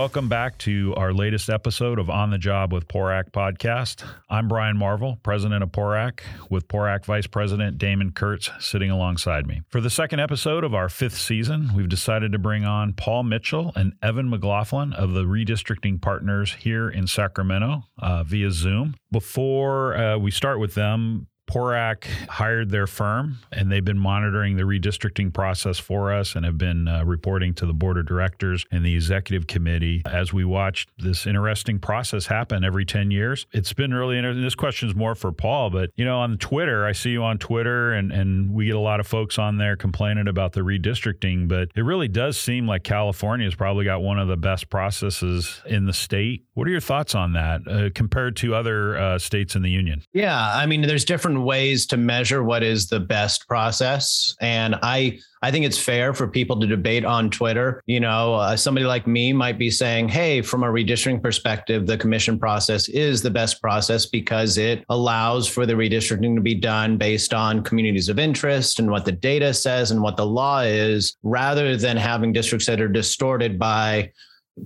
Welcome back to our latest episode of On the Job with PORAC podcast. I'm Brian Marvel, president of PORAC, with PORAC Vice President Damon Kurtz sitting alongside me. For the second episode of our fifth season, we've decided to bring on Paul Mitchell and Evan McLaughlin of the Redistricting Partners here in Sacramento uh, via Zoom. Before uh, we start with them, PORAC hired their firm, and they've been monitoring the redistricting process for us and have been uh, reporting to the board of directors and the executive committee as we watched this interesting process happen every 10 years. It's been really interesting. This question is more for Paul, but you know, on Twitter, I see you on Twitter, and, and we get a lot of folks on there complaining about the redistricting, but it really does seem like California has probably got one of the best processes in the state. What are your thoughts on that uh, compared to other uh, states in the union? Yeah, I mean, there's different ways to measure what is the best process. And i i think it's fair for people to debate on twitter. You know uh, somebody like me might be saying hey from a redistricting perspective the commission process is the best process because it allows for the redistricting to be done based on communities of interest and what the data says and what the law is rather than having districts that are distorted by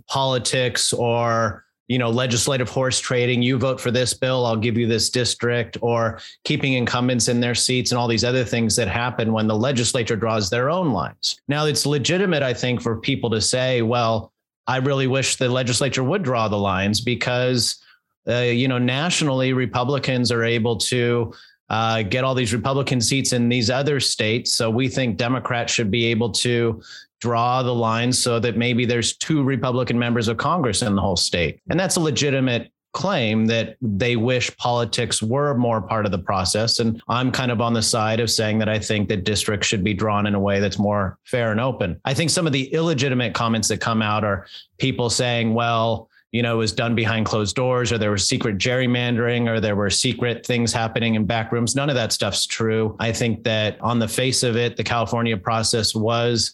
politics or you know, legislative horse trading. You vote for this bill, I'll give you this district, or keeping incumbents in their seats and all these other things that happen when the legislature draws their own lines. Now, it's legitimate, I think, for people to say, well, I really wish the legislature would draw the lines because, uh, you know, nationally, Republicans are able to uh, get all these Republican seats in these other states. So we think Democrats should be able to draw the lines so that maybe there's two Republican members of Congress in the whole state. And that's a legitimate claim that they wish politics were more part of the process. And I'm kind of on the side of saying that I think that districts should be drawn in a way that's more fair and open. I think some of the illegitimate comments that come out are people saying, well, you know, it was done behind closed doors, or there was secret gerrymandering, or there were secret things happening in back rooms. None of that stuff's true. I think that on the face of it, the California process was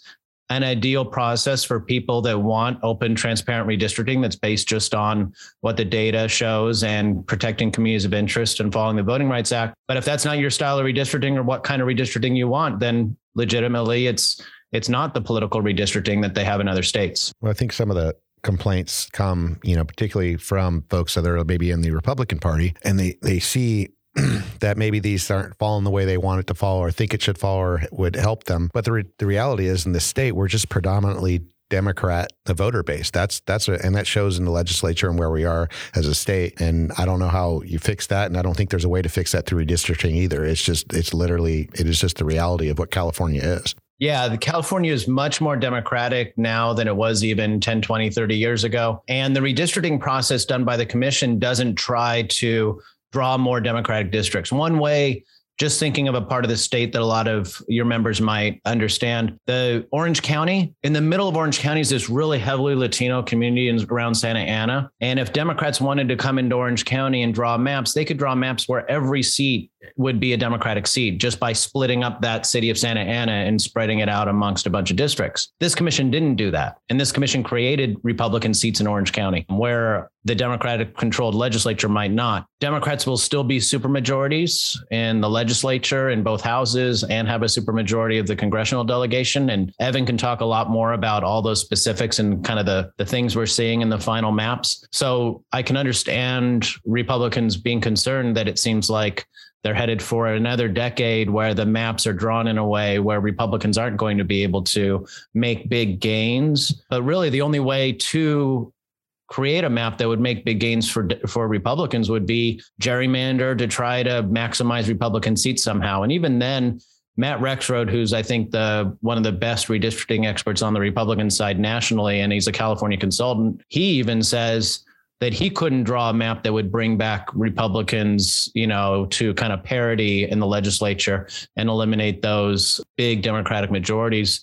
an ideal process for people that want open, transparent redistricting that's based just on what the data shows and protecting communities of interest and following the Voting Rights Act. But if that's not your style of redistricting or what kind of redistricting you want, then legitimately it's it's not the political redistricting that they have in other states. Well, I think some of the complaints come, you know, particularly from folks that are maybe in the Republican Party, and they they see that maybe these aren't falling the way they want it to fall or think it should fall or would help them. But the, re- the reality is in the state, we're just predominantly Democrat, the voter base. That's that's a, and that shows in the legislature and where we are as a state. And I don't know how you fix that, and I don't think there's a way to fix that through redistricting either. It's just it's literally it is just the reality of what California is. Yeah, the California is much more democratic now than it was even 10, 20, 30 years ago. And the redistricting process done by the commission doesn't try to draw more Democratic districts. One way, just thinking of a part of the state that a lot of your members might understand, the Orange County, in the middle of Orange County is this really heavily Latino community around Santa Ana. And if Democrats wanted to come into Orange County and draw maps, they could draw maps where every seat would be a Democratic seat just by splitting up that city of Santa Ana and spreading it out amongst a bunch of districts. This commission didn't do that. And this commission created Republican seats in Orange County where the Democratic controlled legislature might not. Democrats will still be supermajorities in the legislature in both houses and have a supermajority of the congressional delegation. And Evan can talk a lot more about all those specifics and kind of the, the things we're seeing in the final maps. So I can understand Republicans being concerned that it seems like they're headed for another decade where the maps are drawn in a way where Republicans aren't going to be able to make big gains. But really, the only way to create a map that would make big gains for for Republicans would be gerrymander to try to maximize Republican seats somehow. And even then, Matt Rexroad, who's I think the one of the best redistricting experts on the Republican side nationally, and he's a California consultant, he even says that he couldn't draw a map that would bring back Republicans, you know, to kind of parity in the legislature and eliminate those big Democratic majorities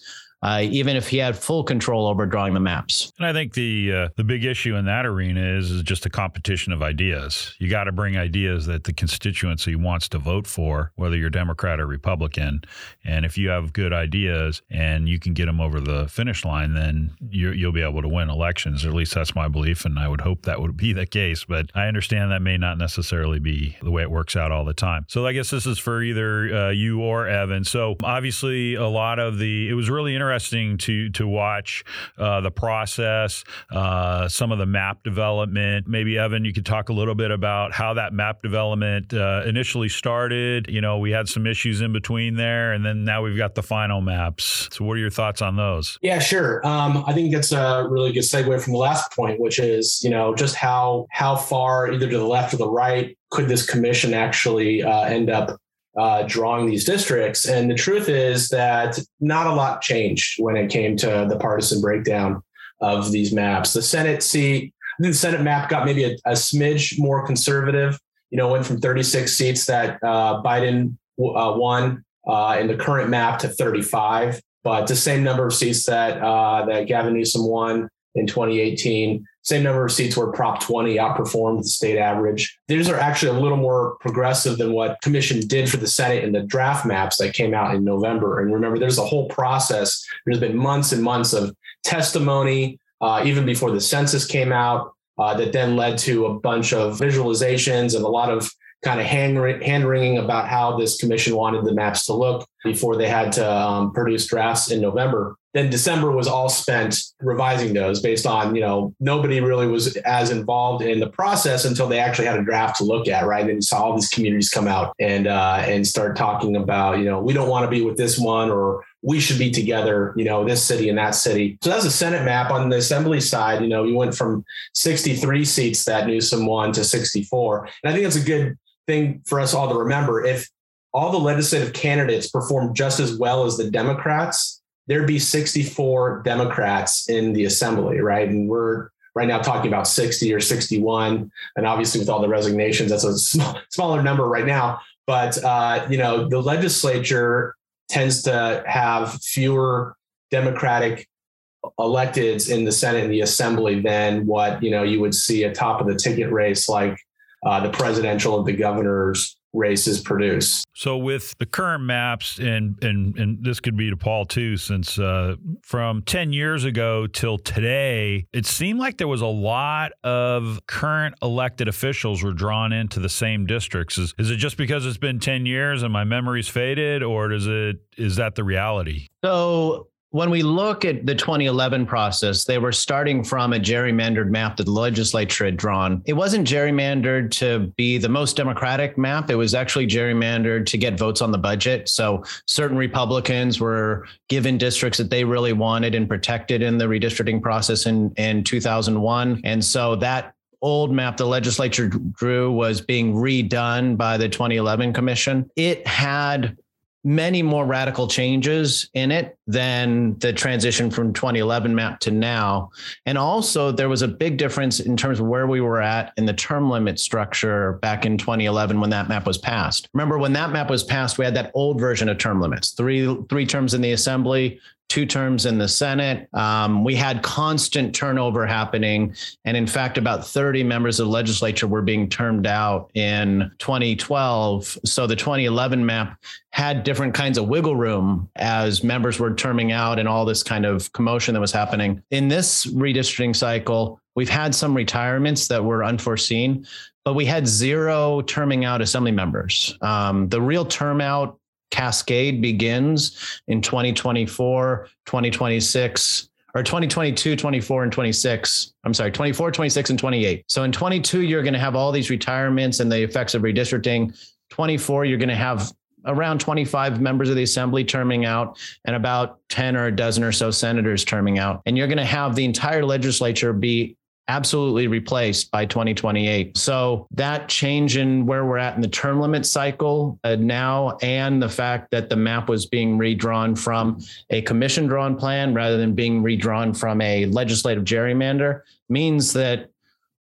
uh, even if he had full control over drawing the maps. And I think the uh, the big issue in that arena is, is just a competition of ideas. You got to bring ideas that the constituency wants to vote for, whether you're Democrat or Republican. And if you have good ideas and you can get them over the finish line, then you will be able to win elections. Or at least that's my belief, and I would hope that would be the case. But I understand that may not necessarily be the way it works out all the time. So I guess this is for either uh, you or Evan. So obviously, a lot of the it was really interesting interesting to to watch uh, the process, uh, some of the map development. Maybe Evan, you could talk a little bit about how that map development uh, initially started. You know, we had some issues in between there, and then now we've got the final maps. So, what are your thoughts on those? Yeah, sure. Um, I think that's a really good segue from the last point, which is you know just how how far either to the left or the right could this commission actually uh, end up uh, drawing these districts. And the truth is that not a lot changed when it came to the partisan breakdown of these maps. The Senate seat, the Senate map got maybe a, a smidge more conservative. You know, went from 36 seats that uh, Biden uh, won uh, in the current map to 35, but the same number of seats that uh, that Gavin Newsom won in 2018. Same number of seats where Prop 20 outperformed the state average. These are actually a little more progressive than what Commission did for the Senate in the draft maps that came out in November. And remember, there's a whole process. There's been months and months of testimony, uh, even before the census came out, uh, that then led to a bunch of visualizations and a lot of kind of hand, hand wringing about how this commission wanted the maps to look before they had to um, produce drafts in November. Then December was all spent revising those based on, you know, nobody really was as involved in the process until they actually had a draft to look at, right? And you saw all these communities come out and uh, and start talking about, you know, we don't want to be with this one or we should be together, you know, this city and that city. So that's a Senate map. On the Assembly side, you know, we went from 63 seats that Newsom won to 64. And I think that's a good thing for us all to remember. If all the legislative candidates performed just as well as the Democrats, there'd be 64 Democrats in the assembly, right? And we're right now talking about 60 or 61. And obviously, with all the resignations, that's a small, smaller number right now. But, uh, you know, the legislature tends to have fewer Democratic electeds in the Senate and the Assembly than what, you know, you would see a top of the ticket race like uh, the presidential and the governor's races produce. So with the current maps, and and and this could be to Paul too, since uh, from ten years ago till today, it seemed like there was a lot of current elected officials were drawn into the same districts. Is is it just because it's been ten years and my memory's faded, or does it is that the reality? So when we look at the 2011 process, they were starting from a gerrymandered map that the legislature had drawn. It wasn't gerrymandered to be the most democratic map. It was actually gerrymandered to get votes on the budget. So certain Republicans were given districts that they really wanted and protected in the redistricting process in, in 2001. And so that old map the legislature drew was being redone by the 2011 commission. It had many more radical changes in it than the transition from 2011 map to now. And also, there was a big difference in terms of where we were at in the term limit structure back in 2011 when that map was passed. Remember, when that map was passed, we had that old version of term limits three, three terms in the assembly, two terms in the Senate. Um, we had constant turnover happening. And in fact, about 30 members of the legislature were being termed out in 2012. So the 2011 map had different kinds of wiggle room as members were terming out and all this kind of commotion that was happening. In this redistricting cycle, we've had some retirements that were unforeseen. But we had zero terming out assembly members. Um, the real term out cascade begins in 2024, 2026, or 2022, 24, and 26. I'm sorry, 24, 26, and 28. So in 22, you're going to have all these retirements and the effects of redistricting. 24, you're going to have around 25 members of the assembly terming out and about 10 or a dozen or so senators terming out. And you're going to have the entire legislature be absolutely replaced by 2028. So that change in where we're at in the term limit cycle uh, now, and the fact that the map was being redrawn from a commission drawn plan rather than being redrawn from a legislative gerrymander means that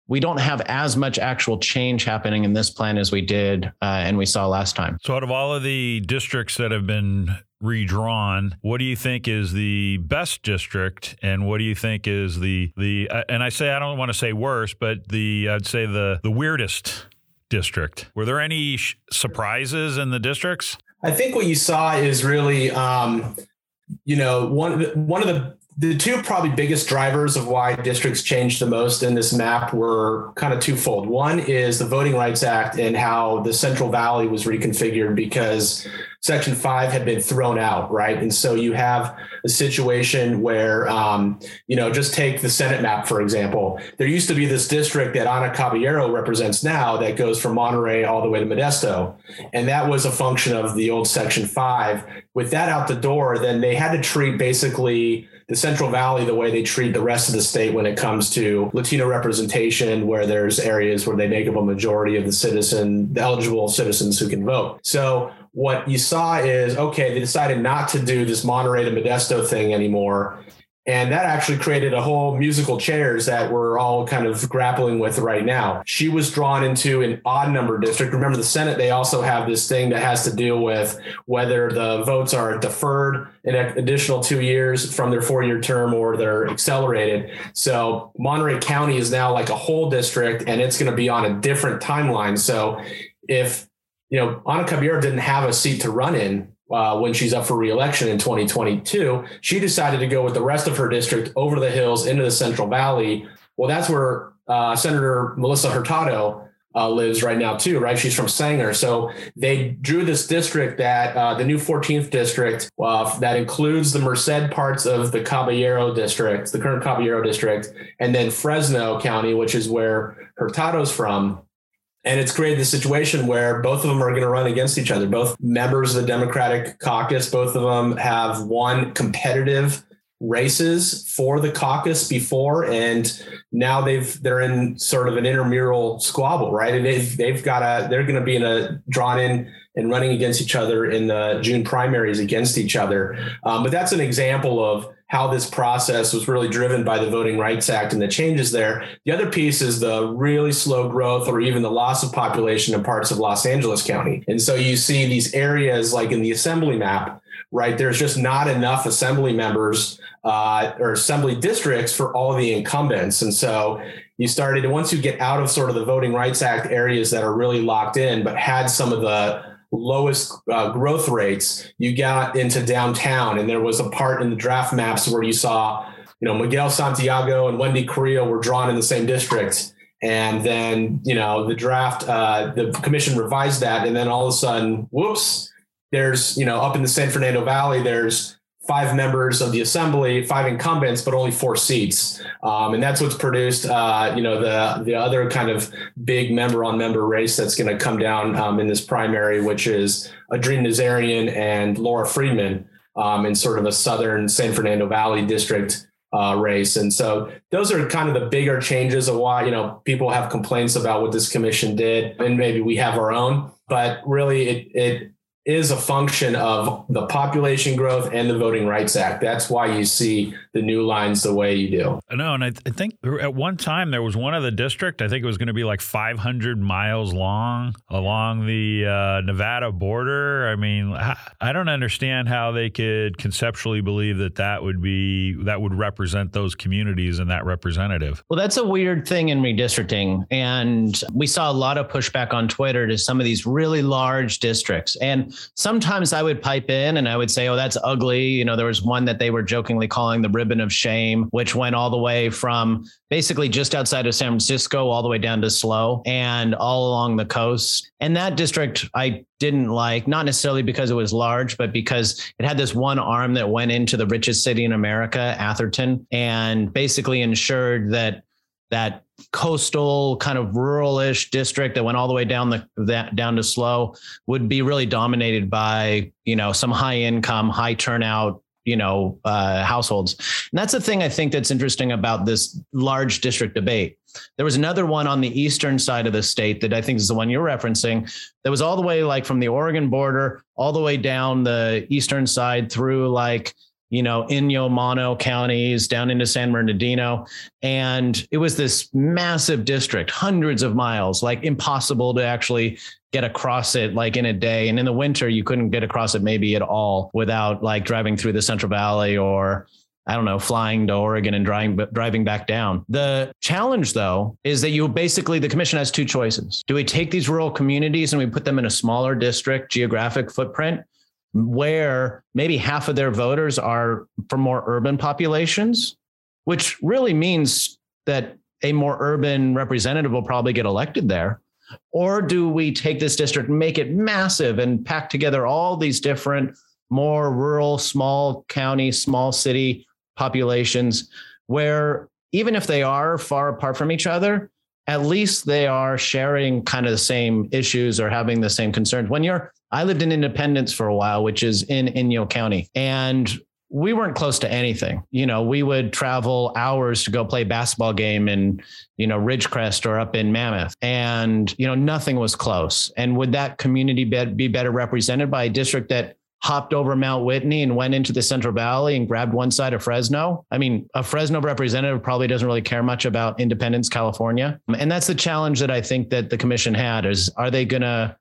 we don't have as much actual change happening in this plan as we did uh, and we saw last time. So, out of all of the districts that have been redrawn. What do you think is the best district, and what do you think is the the? Uh, and I say I don't want to say worst, but the I'd say the the weirdest district. Were there any sh- surprises in the districts? I think what you saw is really, um, you know, one one of the the two probably biggest drivers of why districts changed the most in this map were kind of twofold. One is the Voting Rights Act and how the Central Valley was reconfigured because Section 5 had been thrown out, right? And so you have a situation where, um, you know, just take the Senate map, for example. There used to be this district that Anna Caballero represents now that goes from Monterey all the way to Modesto. And that was a function of the old Section 5. With that out the door, then they had to treat basically the Central Valley the way they treat the rest of the state when it comes to Latino representation, where there's areas where they make up a majority of the citizen, the eligible citizens who can vote. So what you saw is okay, they decided not to do this Monterey to Modesto thing anymore. And that actually created a whole musical chairs that we're all kind of grappling with right now. She was drawn into an odd number district. Remember, the Senate, they also have this thing that has to deal with whether the votes are deferred an additional two years from their four year term or they're accelerated. So Monterey County is now like a whole district and it's going to be on a different timeline. So if you know, Anna Caballero didn't have a seat to run in uh, when she's up for reelection in 2022. She decided to go with the rest of her district over the hills into the Central Valley. Well, that's where uh, Senator Melissa Hurtado uh, lives right now too, right? She's from Sanger. So they drew this district that uh, the new 14th district uh, that includes the Merced parts of the Caballero district, the current Caballero district, and then Fresno County, which is where Hurtado's from. And it's created the situation where both of them are going to run against each other. Both members of the Democratic caucus, both of them have won competitive races for the caucus before, and now they've they're in sort of an intramural squabble, right? And they've they've got a they're going to be in a drawn in and running against each other in the June primaries against each other. Um, but that's an example of how this process was really driven by the Voting Rights Act and the changes there. The other piece is the really slow growth or even the loss of population in parts of Los Angeles County. And so you see these areas like in the assembly map, right? There's just not enough assembly members uh, or assembly districts for all the incumbents. And so you started, once you get out of sort of the Voting Rights Act areas that are really locked in, but had some of the lowest uh, growth rates, you got into downtown, and there was a part in the draft maps where you saw, you know, Miguel Santiago and Wendy Carrillo were drawn in the same district. And then, you know, the draft, uh, the commission revised that, and then all of a sudden, whoops, there's, you know, up in the San Fernando Valley, there's five members of the assembly, five incumbents, but only four seats. Um, and that's what's produced, uh, you know, the the other kind of big member on member race that's going to come down um, in this primary, which is Adrin Nazarian and Laura Friedman um, in sort of a southern San Fernando Valley district. Uh, race. And so those are kind of the bigger changes of why, you know, people have complaints about what this commission did. And maybe we have our own, but really it, it is a function of the population growth and the Voting Rights Act. That's why you see the new lines the way you do. I know, and I, th- I think at one time there was one of the district. I think it was going to be like 500 miles long along the uh, Nevada border. I mean, I don't understand how they could conceptually believe that that would be that would represent those communities and that representative. Well, that's a weird thing in redistricting, and we saw a lot of pushback on Twitter to some of these really large districts and sometimes I would pipe in and I would say, oh, that's ugly. You know, there was one that they were jokingly calling the ribbon of shame, which went all the way from basically just outside of San Francisco all the way down to SLO and all along the coast. And that district I didn't like, not necessarily because it was large, but because it had this one arm that went into the richest city in America, Atherton, and basically ensured that that coastal kind of ruralish district that went all the way down the that down to SLO would be really dominated by you know some high income high turnout you know uh, households. And that's the thing i think that's interesting about this large district debate. There was another one on the eastern side of the state that i think is the one you're referencing that was all the way like from the oregon border all the way down the eastern side through like you know, Inyo, Mono counties down into San Bernardino. And it was this massive district, hundreds of miles, like impossible to actually get across it like in a day. And in the winter, you couldn't get across it maybe at all without like driving through the Central Valley or I don't know, flying to Oregon and driving driving back down. The challenge, though, is that you basically the commission has two choices. Do we take these rural communities and we put them in a smaller district geographic footprint, where maybe half of their voters are from more urban populations, which really means that a more urban representative will probably get elected there. Or do we take this district and make it massive and pack together all these different, more rural, small county, small city populations where even if they are far apart from each other, at least they are sharing kind of the same issues or having the same concerns. When you're, I lived in Independence for a while, which is in Inyo County, and we weren't close to anything. You know, we would travel hours to go play basketball game in, you know, Ridgecrest or up in Mammoth, and you know, nothing was close. And would that community be better represented by a district that hopped over Mount Whitney and went into the Central Valley and grabbed one side of Fresno. I mean, a Fresno representative probably doesn't really care much about Independence, California. And that's the challenge that I think that the commission had is are they going to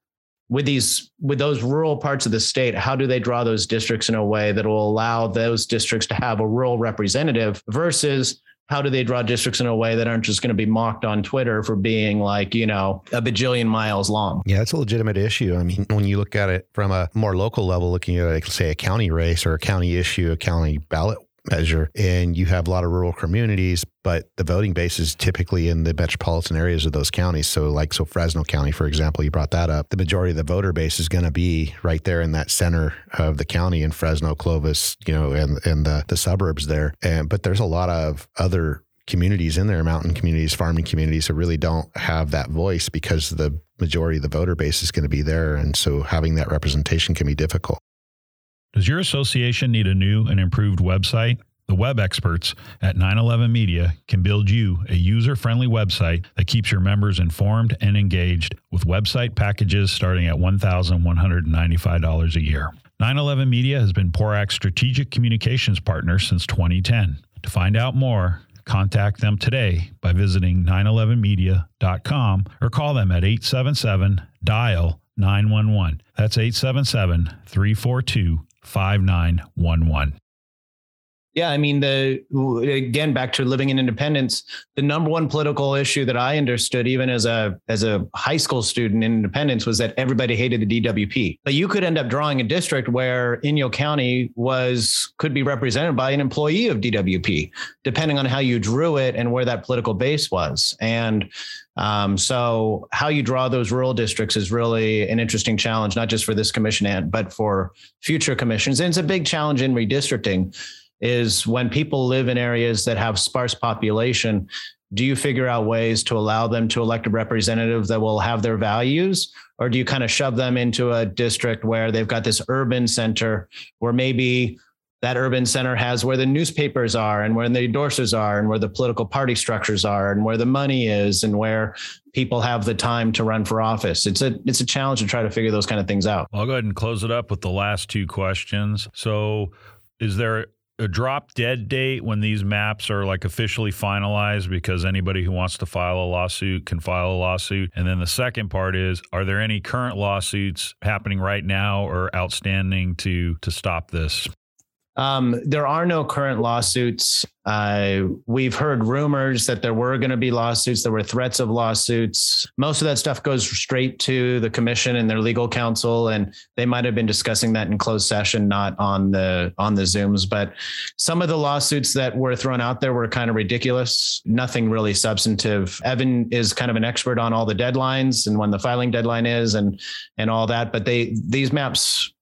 with these with those rural parts of the state how do they draw those districts in a way that will allow those districts to have a rural representative versus how do they draw districts in a way that aren't just going to be mocked on Twitter for being like, you know, a bajillion miles long? Yeah, it's a legitimate issue. I mean, when you look at it from a more local level, looking at, like, say, a county race or a county issue, a county ballot measure, and you have a lot of rural communities, but the voting base is typically in the metropolitan areas of those counties. So, like, so Fresno County, for example, you brought that up. The majority of the voter base is going to be right there in that center of the county in Fresno, Clovis, you know, and and the the suburbs there. And but there's a lot of other communities in there, mountain communities, farming communities, who really don't have that voice because the majority of the voter base is going to be there, and so having that representation can be difficult. Does your association need a new and improved website? The web experts at 911 Media can build you a user friendly website that keeps your members informed and engaged with website packages starting at $1,195 a year. 911 Media has been PORAC's strategic communications partner since 2010. To find out more, contact them today by visiting 911media.com or call them at 877 dial 911. That's 877 342 5911. Yeah, I mean the again back to living in independence, the number one political issue that I understood even as a as a high school student in independence was that everybody hated the DWP. But you could end up drawing a district where Inyo County was could be represented by an employee of DWP, depending on how you drew it and where that political base was. And um, so how you draw those rural districts is really an interesting challenge, not just for this commission, but for future commissions. And it's a big challenge in redistricting is when people live in areas that have sparse population, do you figure out ways to allow them to elect a representative that will have their values? Or do you kind of shove them into a district where they've got this urban center where maybe that urban center has where the newspapers are and where the endorsers are and where the political party structures are and where the money is and where people have the time to run for office. It's a it's a challenge to try to figure those kind of things out. I'll go ahead and close it up with the last two questions. So is there a drop dead date when these maps are like officially finalized because anybody who wants to file a lawsuit can file a lawsuit. And then the second part is are there any current lawsuits happening right now or outstanding to to stop this um, there are no current lawsuits. Uh, we've heard rumors that there were going to be lawsuits. There were threats of lawsuits. Most of that stuff goes straight to the commission and their legal counsel, and they might have been discussing that in closed session, not on the on the Zooms. But some of the lawsuits that were thrown out there were kind of ridiculous. Nothing really substantive. Evan is kind of an expert on all the deadlines and when the filing deadline is, and and all that. But they these maps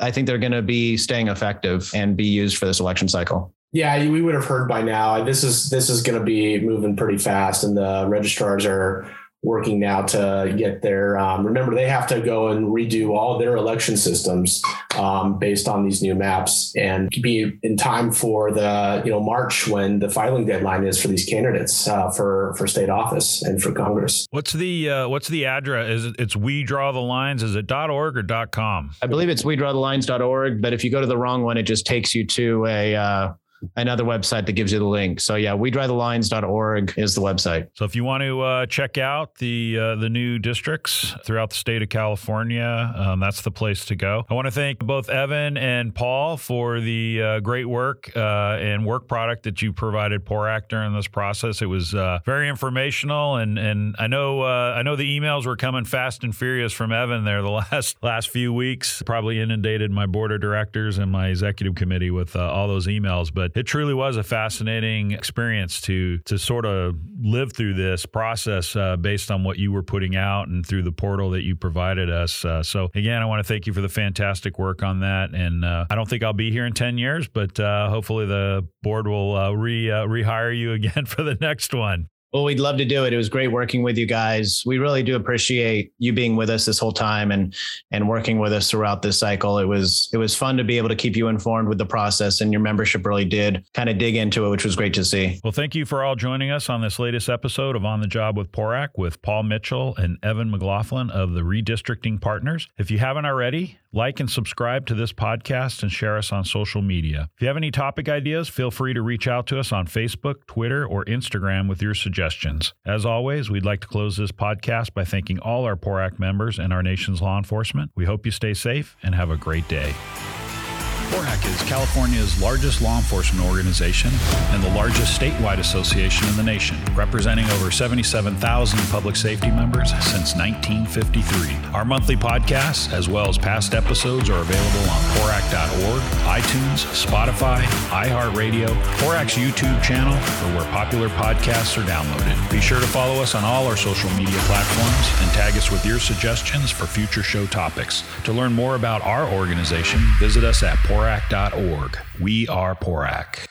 I think they're going to be staying effective and be used for this election cycle. Yeah, we would have heard by now. This is this is going to be moving pretty fast, and the registrars are working now to get their um, remember they have to go and redo all their election systems um, based on these new maps and be in time for the you know march when the filing deadline is for these candidates uh, for for state office and for congress. What's the uh, what's the address? Is it, it's we draw the lines is it. org or. com i believe it's we draw the lines.org but if you go to the wrong one it just takes you to a uh, another website that gives you the link. So yeah, we drive the lines.org is the website. So if you want to uh, check out the uh, the new districts throughout the state of California, um, that's the place to go. I want to thank both Evan and Paul for the uh, great work uh, and work product that you provided PORAC during this process. It was uh, very informational, and and I know uh, I know the emails were coming fast and furious from Evan there the last last few weeks. Probably inundated my board of directors and my executive committee with all those emails, but it truly was a fascinating experience to to sort of live through this process uh, based on what you were putting out and through the portal that you provided us. Uh, so again, I want to thank you for the fantastic work on that. And uh, I don't think I'll be here in ten years, but uh, hopefully the board will uh, re uh, rehire you again for the next one. Well, we'd love to do it. It was great working with you guys. We really do appreciate you being with us this whole time and and working with us throughout this cycle. It was it was fun to be able to keep you informed with the process, and your membership really did kind of dig into it, which was great to see. Well, thank you for all joining us on this latest episode of On the Job with PORAC with Paul Mitchell and Evan McLaughlin of the Redistricting Partners. If you haven't already, like and subscribe to this podcast and share us on social media. If you have any topic ideas, feel free to reach out to us on Facebook, Twitter, or Instagram with your suggestions. As always, we'd like to close this podcast by thanking all our PORAC members and our nation's law enforcement. We hope you stay safe and have a great day. PORAC is California's largest law enforcement organization and the largest statewide association in the nation, representing over 77,000 public safety members since 1953. Our monthly podcasts, as well as past episodes, are available on PORAC.org, iTunes, Spotify, iHeartRadio, PORAC's YouTube channel, or where popular podcasts are downloaded. Be sure to follow us on all our social media platforms and tag us with your suggestions for future show topics. To learn more about our organization, visit us at PORAC.org. We are PORAC.